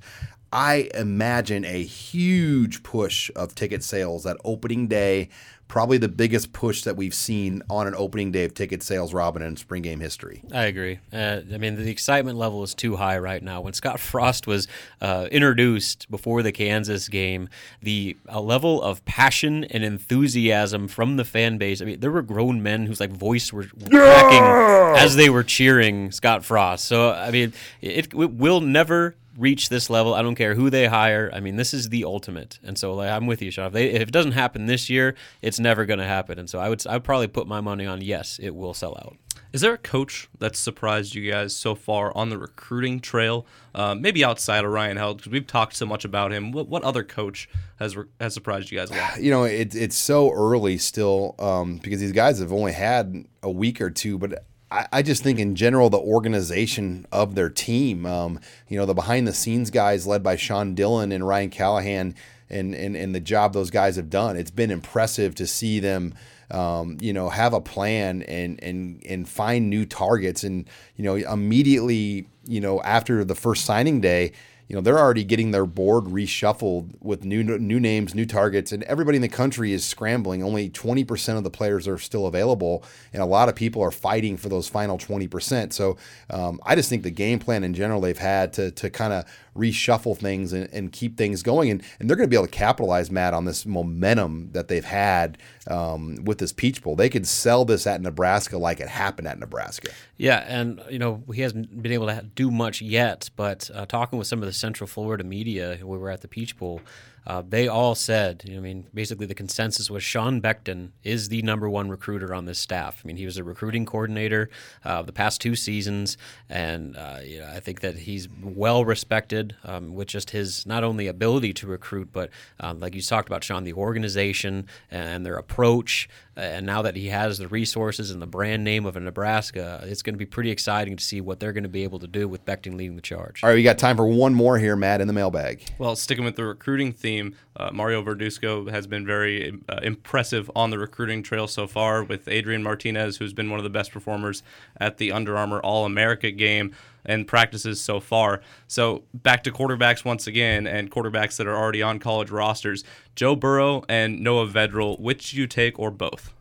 I imagine a huge push of ticket sales that opening day probably the biggest push that we've seen on an opening day of ticket sales, Robin, in spring game history. I agree. Uh, I mean, the excitement level is too high right now. When Scott Frost was uh, introduced before the Kansas game, the level of passion and enthusiasm from the fan base. I mean, there were grown men whose like voice were cracking yeah! as they were cheering Scott Frost. So, I mean, it, it will never reach this level. I don't care who they hire. I mean, this is the ultimate. And so like, I'm with you, Sean. If, they, if it doesn't happen this year, it's never going to happen. And so I would I would probably put my money on yes, it will sell out. Is there a coach that's surprised you guys so far on the recruiting trail? Uh, maybe outside of Ryan Held, because we've talked so much about him. What, what other coach has re- has surprised you guys a lot? You know, it, it's so early still um, because these guys have only had a week or two. But I, just think in general the organization of their team, um, you know, the behind the scenes guys led by Sean Dillon and Ryan Callahan, and, and and the job those guys have done. It's been impressive to see them. Um, you know, have a plan and and and find new targets, and you know, immediately, you know, after the first signing day, you know they're already getting their board reshuffled with new new names, new targets, and everybody in the country is scrambling. Only 20% of the players are still available, and a lot of people are fighting for those final 20%. So um, I just think the game plan in general they've had to to kind of reshuffle things and, and keep things going, and and they're going to be able to capitalize, Matt, on this momentum that they've had um, with this Peach Bowl. They could sell this at Nebraska like it happened at Nebraska. Yeah, and you know he hasn't been able to do much yet, but uh, talking with some of the Central Florida media, we were at the Peach Bowl. Uh, they all said, I mean, basically the consensus was Sean Beckton is the number one recruiter on this staff. I mean, he was a recruiting coordinator uh, the past two seasons, and uh, you know, I think that he's well respected um, with just his not only ability to recruit, but um, like you talked about, Sean, the organization and their approach. And now that he has the resources and the brand name of a Nebraska, it's going to be pretty exciting to see what they're going to be able to do with Beckton leading the charge. All right, we got time for one more here, Matt, in the mailbag. Well, sticking with the recruiting theme theme. Uh, Mario Verduzco has been very uh, impressive on the recruiting trail so far with Adrian Martinez, who's been one of the best performers at the Under Armour All America game and practices so far. So back to quarterbacks once again, and quarterbacks that are already on college rosters. Joe Burrow and Noah Vedral, which you take or both?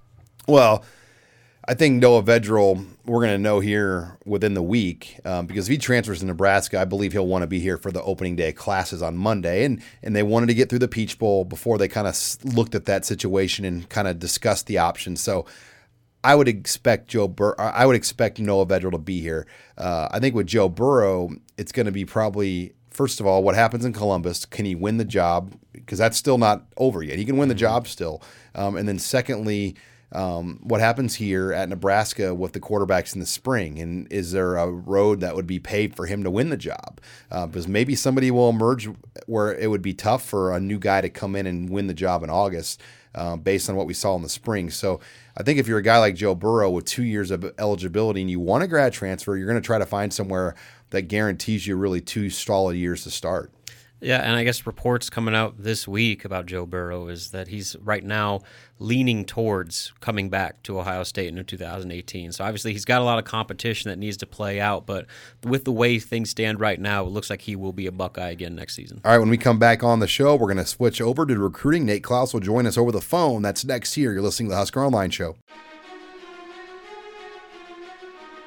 Well, I think Noah Vedral, we're going to know here within the week um, because if he transfers to Nebraska, I believe he'll want to be here for the opening day classes on Monday. And, and they wanted to get through the Peach Bowl before they kind of looked at that situation and kind of discussed the options. So I would expect Joe Bur- I would expect Noah Vedral to be here. Uh, I think with Joe Burrow, it's going to be probably first of all, what happens in Columbus? Can he win the job? Because that's still not over yet. He can win the job still. Um, and then secondly, um, what happens here at Nebraska with the quarterbacks in the spring? And is there a road that would be paved for him to win the job? Uh, because maybe somebody will emerge where it would be tough for a new guy to come in and win the job in August. Uh, based on what we saw in the spring. So I think if you're a guy like Joe Burrow with two years of eligibility and you want a grad transfer, you're going to try to find somewhere that guarantees you really two solid years to start. Yeah, and I guess reports coming out this week about Joe Burrow is that he's right now leaning towards coming back to Ohio State in 2018. So obviously he's got a lot of competition that needs to play out, but with the way things stand right now, it looks like he will be a Buckeye again next season. All right, when we come back on the show, we're going to switch over to recruiting. Nate Clouse will join us over the phone. That's next year. You're listening to the Husker Online Show.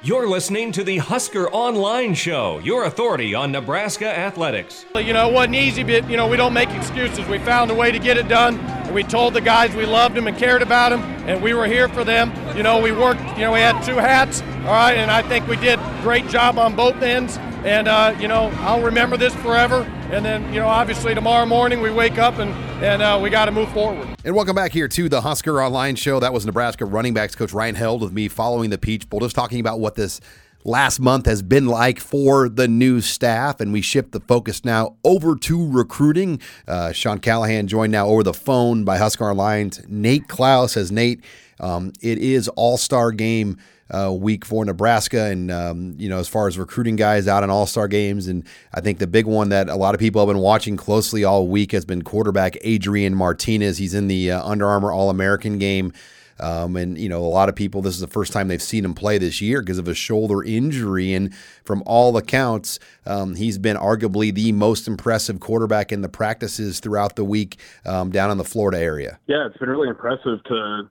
You're listening to the Husker Online Show, your authority on Nebraska athletics. You know, it wasn't easy, but, you know, we don't make excuses. We found a way to get it done, we told the guys we loved them and cared about them, and we were here for them. You know, we worked, you know, we had two hats, all right, and I think we did great job on both ends. And, uh, you know, I'll remember this forever. And then, you know, obviously tomorrow morning we wake up and, and uh, we got to move forward. And welcome back here to the Husker Online Show. That was Nebraska running backs coach Ryan Held with me following the Peach Bowl, just talking about what this last month has been like for the new staff. And we shift the focus now over to recruiting. Uh, Sean Callahan joined now over the phone by Husker Online's Nate Clouse Says, Nate, um, it is all star game uh, week for Nebraska, and um, you know as far as recruiting guys out in All Star games, and I think the big one that a lot of people have been watching closely all week has been quarterback Adrian Martinez. He's in the uh, Under Armour All American game. Um, and you know, a lot of people, this is the first time they've seen him play this year because of a shoulder injury. And from all accounts, um, he's been arguably the most impressive quarterback in the practices throughout the week um, down in the Florida area. Yeah, it's been really impressive to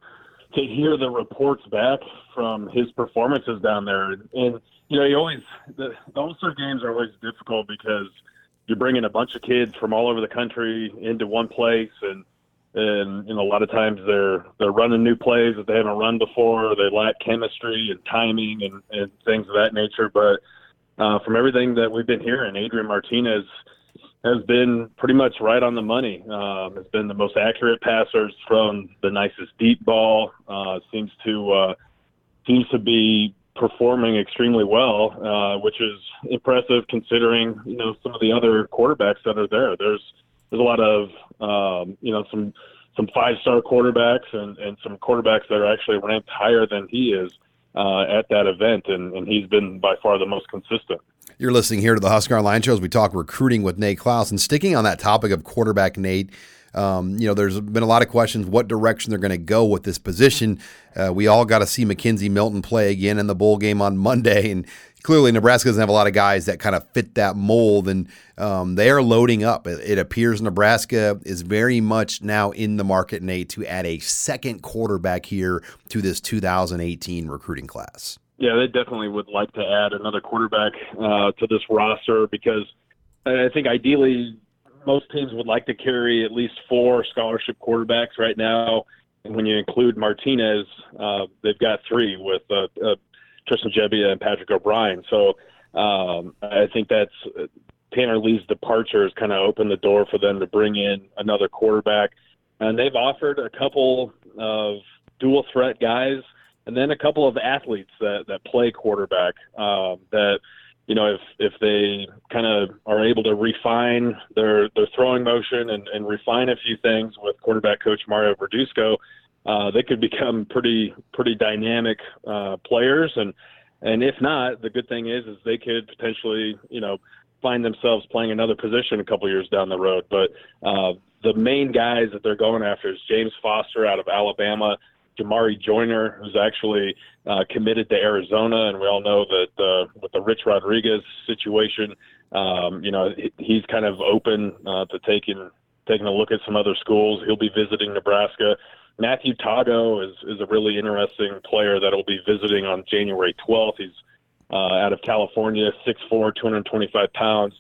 to hear the reports back from his performances down there. And you know, you always the, the All Star games are always difficult because you're bringing a bunch of kids from all over the country into one place, and and you know a lot of times they're they're running new plays that they haven't run before. They lack chemistry and timing and, and things of that nature. But uh, from everything that we've been hearing, Adrian Martinez has been pretty much right on the money. Um, has been the most accurate passer, thrown the nicest deep ball. Uh, seems to uh, seems to be performing extremely well, uh, which is impressive considering you know some of the other quarterbacks that are there. There's there's a lot of um, you know some some five star quarterbacks and, and some quarterbacks that are actually ranked higher than he is uh, at that event, and, and he's been by far the most consistent. You're listening here to the Husker Online Shows. We talk recruiting with Nate Clouse. And sticking on that topic of quarterback, Nate, um, you know, there's been a lot of questions what direction they're going to go with this position. Uh, we all got to see McKenzie Milton play again in the bowl game on Monday, and clearly Nebraska doesn't have a lot of guys that kind of fit that mold, and um, they are loading up. It, it, appears Nebraska is very much now in the market, Nate, to add a second quarterback here to this 2018 recruiting class. Yeah, they definitely would like to add another quarterback uh, to this roster because I think ideally most teams would like to carry at least four scholarship quarterbacks right now. And when you include Martinez, uh, they've got three with uh, uh, Tristan Gebbia and Patrick O'Brien. So um, I think that's Tanner Lee's departure has kind of opened the door for them to bring in another quarterback. And they've offered a couple of dual threat guys and then a couple of athletes that, that play quarterback um, that – you know, if if they kind of are able to refine their their throwing motion and, and refine a few things with quarterback coach Mario Verduzco, uh, they could become pretty pretty dynamic uh, players. And and if not, the good thing is is they could potentially you know find themselves playing another position a couple years down the road. But uh, the main guys that they're going after is James Foster out of Alabama, Jamarye Joiner, who's actually uh, committed to Arizona, and we all know that uh, with the Rich Rodriguez situation, um, you know he's kind of open uh, to taking taking a look at some other schools. He'll be visiting Nebraska. Matthew Tago is is a really interesting player that will be visiting on January 12th. He's uh, out of California, 6'4", 225 pounds.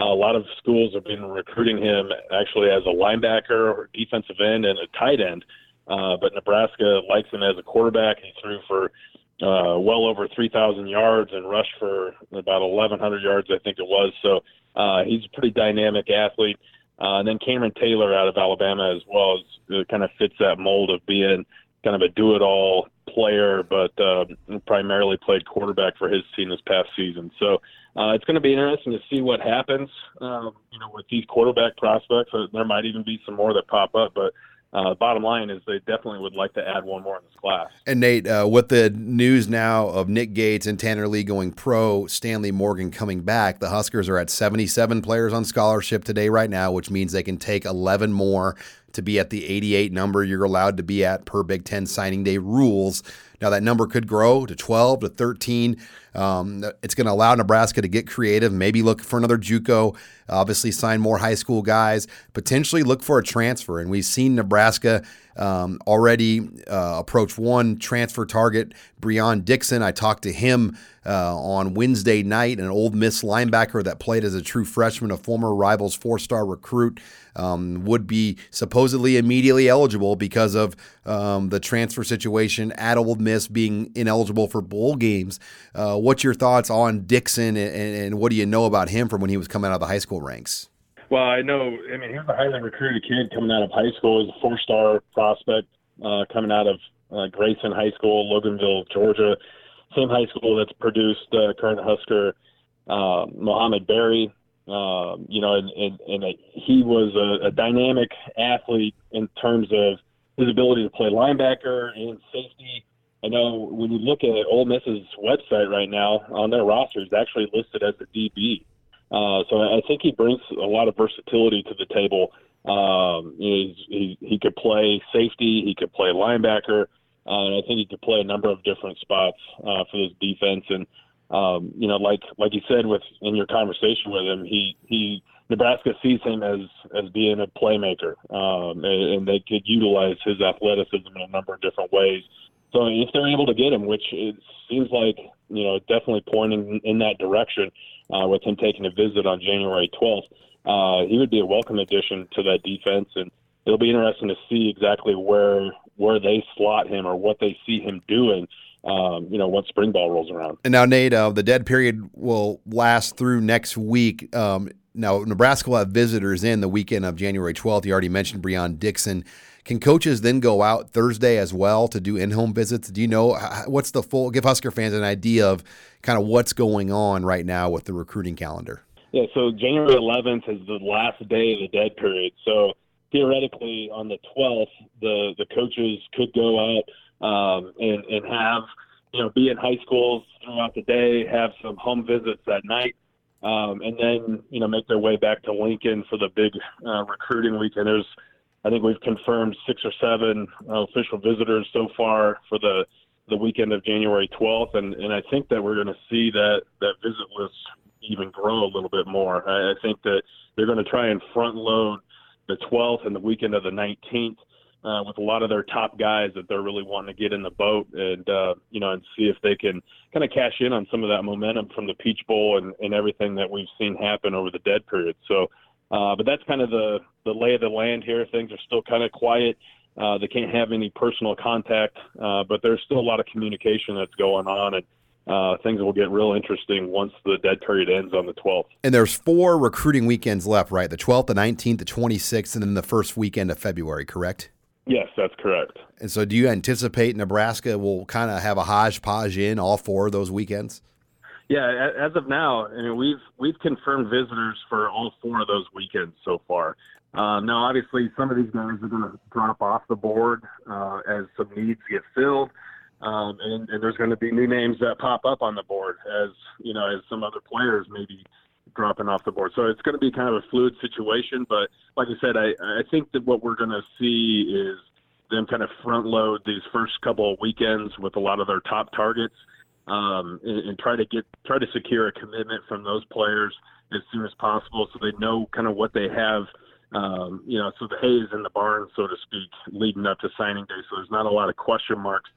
Uh, a lot of schools have been recruiting him actually as a linebacker, or defensive end, and a tight end. Uh, but Nebraska likes him as a quarterback. He threw for uh, well over 3,000 yards and rushed for about 1,100 yards, I think it was. So uh, he's a pretty dynamic athlete. Uh, and then Cameron Taylor out of Alabama as well is, uh, kind of fits that mold of being kind of a do-it-all player, but uh, primarily played quarterback for his team this past season. So uh, it's going to be interesting to see what happens. Um, you know, with these quarterback prospects, there might even be some more that pop up, but uh, bottom line is they definitely would like to add one more in this class. And Nate, uh, with the news now of Nick Gates and Tanner Lee going pro, Stanley Morgan coming back, the Huskers are at 77 players on scholarship today, right now, which means they can take 11 more to be at the 88 number you're allowed to be at per Big Ten signing day rules. Now, that number could grow to 12 to 13. Um, it's going to allow Nebraska to get creative, maybe look for another Juco, obviously sign more high school guys, potentially look for a transfer. And we've seen Nebraska um, already uh, approach one transfer target, Breon Dixon. I talked to him uh, on Wednesday night, an Ole Miss linebacker that played as a true freshman, a former Rivals four star recruit, um, would be supposedly immediately eligible because of um, the transfer situation at Ole Miss being ineligible for bowl games. Uh, what's your thoughts on Dixon and, and what do you know about him from when he was coming out of the high school ranks? Well, I know. I mean, he's a highly recruited kid coming out of high school. He's a four-star prospect uh, coming out of uh, Grayson High School, Loganville, Georgia. Same high school that's produced uh, current Husker uh, Mohamed Barry. Uh, you know, and, and, and a, he was a, a dynamic athlete in terms of his ability to play linebacker and safety. I know when you look at Ole Miss's website right now on their roster, he's actually listed as a DB. Uh, so I think he brings a lot of versatility to the table. Um, he he could play safety, he could play linebacker, uh, and I think he could play a number of different spots uh, for this defense. And um, you know, like like you said with in your conversation with him, he he Nebraska sees him as as being a playmaker, um, and, and they could utilize his athleticism in a number of different ways. So if they're able to get him, which it seems like you know definitely pointing in that direction, uh, with him taking a visit on January 12th, uh, he would be a welcome addition to that defense, and it'll be interesting to see exactly where where they slot him or what they see him doing. Um, you know, once spring ball rolls around. And now, Nate, uh, the dead period will last through next week. Um, now, Nebraska will have visitors in the weekend of January 12th. You already mentioned Breon Dixon. Can coaches then go out Thursday as well to do in-home visits? Do you know what's the full? Give Husker fans an idea of kind of what's going on right now with the recruiting calendar. Yeah, so January 11th is the last day of the dead period. So theoretically, on the 12th, the the coaches could go out um, and and have you know be in high schools throughout the day, have some home visits at night. Um, and then you know make their way back to Lincoln for the big uh, recruiting weekend. There's I think we've confirmed six or seven uh, official visitors so far for the the weekend of January 12th, and, and I think that we're going to see that that visit list even grow a little bit more. I, I think that they're going to try and front load the 12th and the weekend of the 19th uh, with a lot of their top guys that they're really wanting to get in the boat and uh, you know and see if they can kind of cash in on some of that momentum from the Peach Bowl and, and everything that we've seen happen over the dead period. So uh, but that's kind of the, the lay of the land here. Things are still kind of quiet. Uh, they can't have any personal contact, uh, but there's still a lot of communication that's going on, and uh, things will get real interesting once the dead period ends on the 12th. And there's four recruiting weekends left, right? The 12th, the 19th, the 26th, and then the first weekend of February, correct? Yes, that's correct. And so, do you anticipate Nebraska will kind of have a hodgepodge in all four of those weekends? Yeah, as of now, I mean, we've we've confirmed visitors for all four of those weekends so far. Um, now, obviously, some of these guys are going to drop off the board uh, as some needs get filled, um, and, and there's going to be new names that pop up on the board as you know as some other players maybe dropping off the board. So it's going to be kind of a fluid situation. But like I said, I, I think that what we're going to see is them kind of front load these first couple of weekends with a lot of their top targets um, and, and try to get try to secure a commitment from those players as soon as possible, so they know kind of what they have. Um, you know, so the hay is in the barn, so to speak, leading up to signing day. So there's not a lot of question marks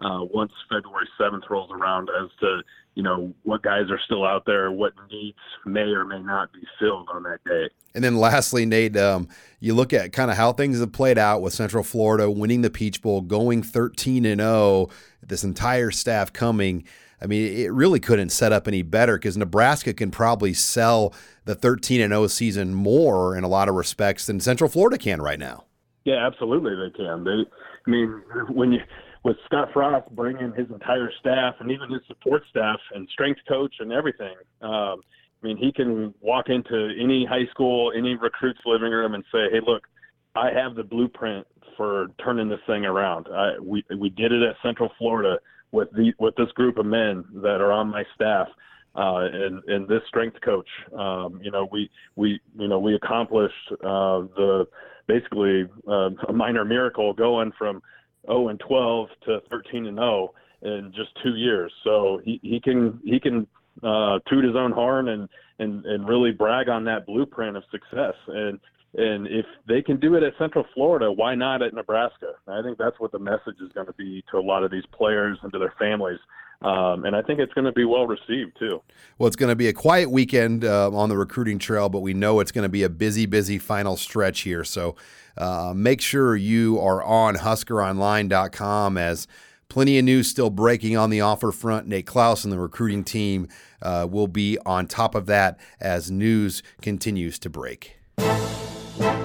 uh, once February 7th rolls around as to you know what guys are still out there, what needs may or may not be filled on that day. And then lastly, Nate, um, you look at kind of how things have played out with Central Florida winning the Peach Bowl, going 13 and 0, this entire staff coming. I mean, it really couldn't set up any better because Nebraska can probably sell the 13 and 0 season more in a lot of respects than Central Florida can right now. Yeah, absolutely, they can. They, I mean, when you with Scott Frost bringing his entire staff and even his support staff and strength coach and everything. Um, I mean, he can walk into any high school, any recruit's living room, and say, "Hey, look, I have the blueprint for turning this thing around. I, we we did it at Central Florida with the with this group of men that are on my staff." Uh, and, and this strength coach, um, you know, we, we, you know, we accomplished, uh, the basically, uh, a minor miracle going from, 0 and 12 to 13 and 0 in just two years. So he, he can he can uh, toot his own horn and, and and really brag on that blueprint of success. And and if they can do it at Central Florida, why not at Nebraska? I think that's what the message is going to be to a lot of these players and to their families. Um, and I think it's going to be well received too. Well, it's going to be a quiet weekend uh, on the recruiting trail, but we know it's going to be a busy, busy final stretch here. So uh, make sure you are on HuskerOnline.com as plenty of news still breaking on the offer front. Nate Clouse and the recruiting team uh, will be on top of that as news continues to break.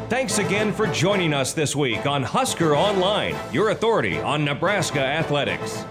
Thanks again for joining us this week on Husker Online, your authority on Nebraska athletics.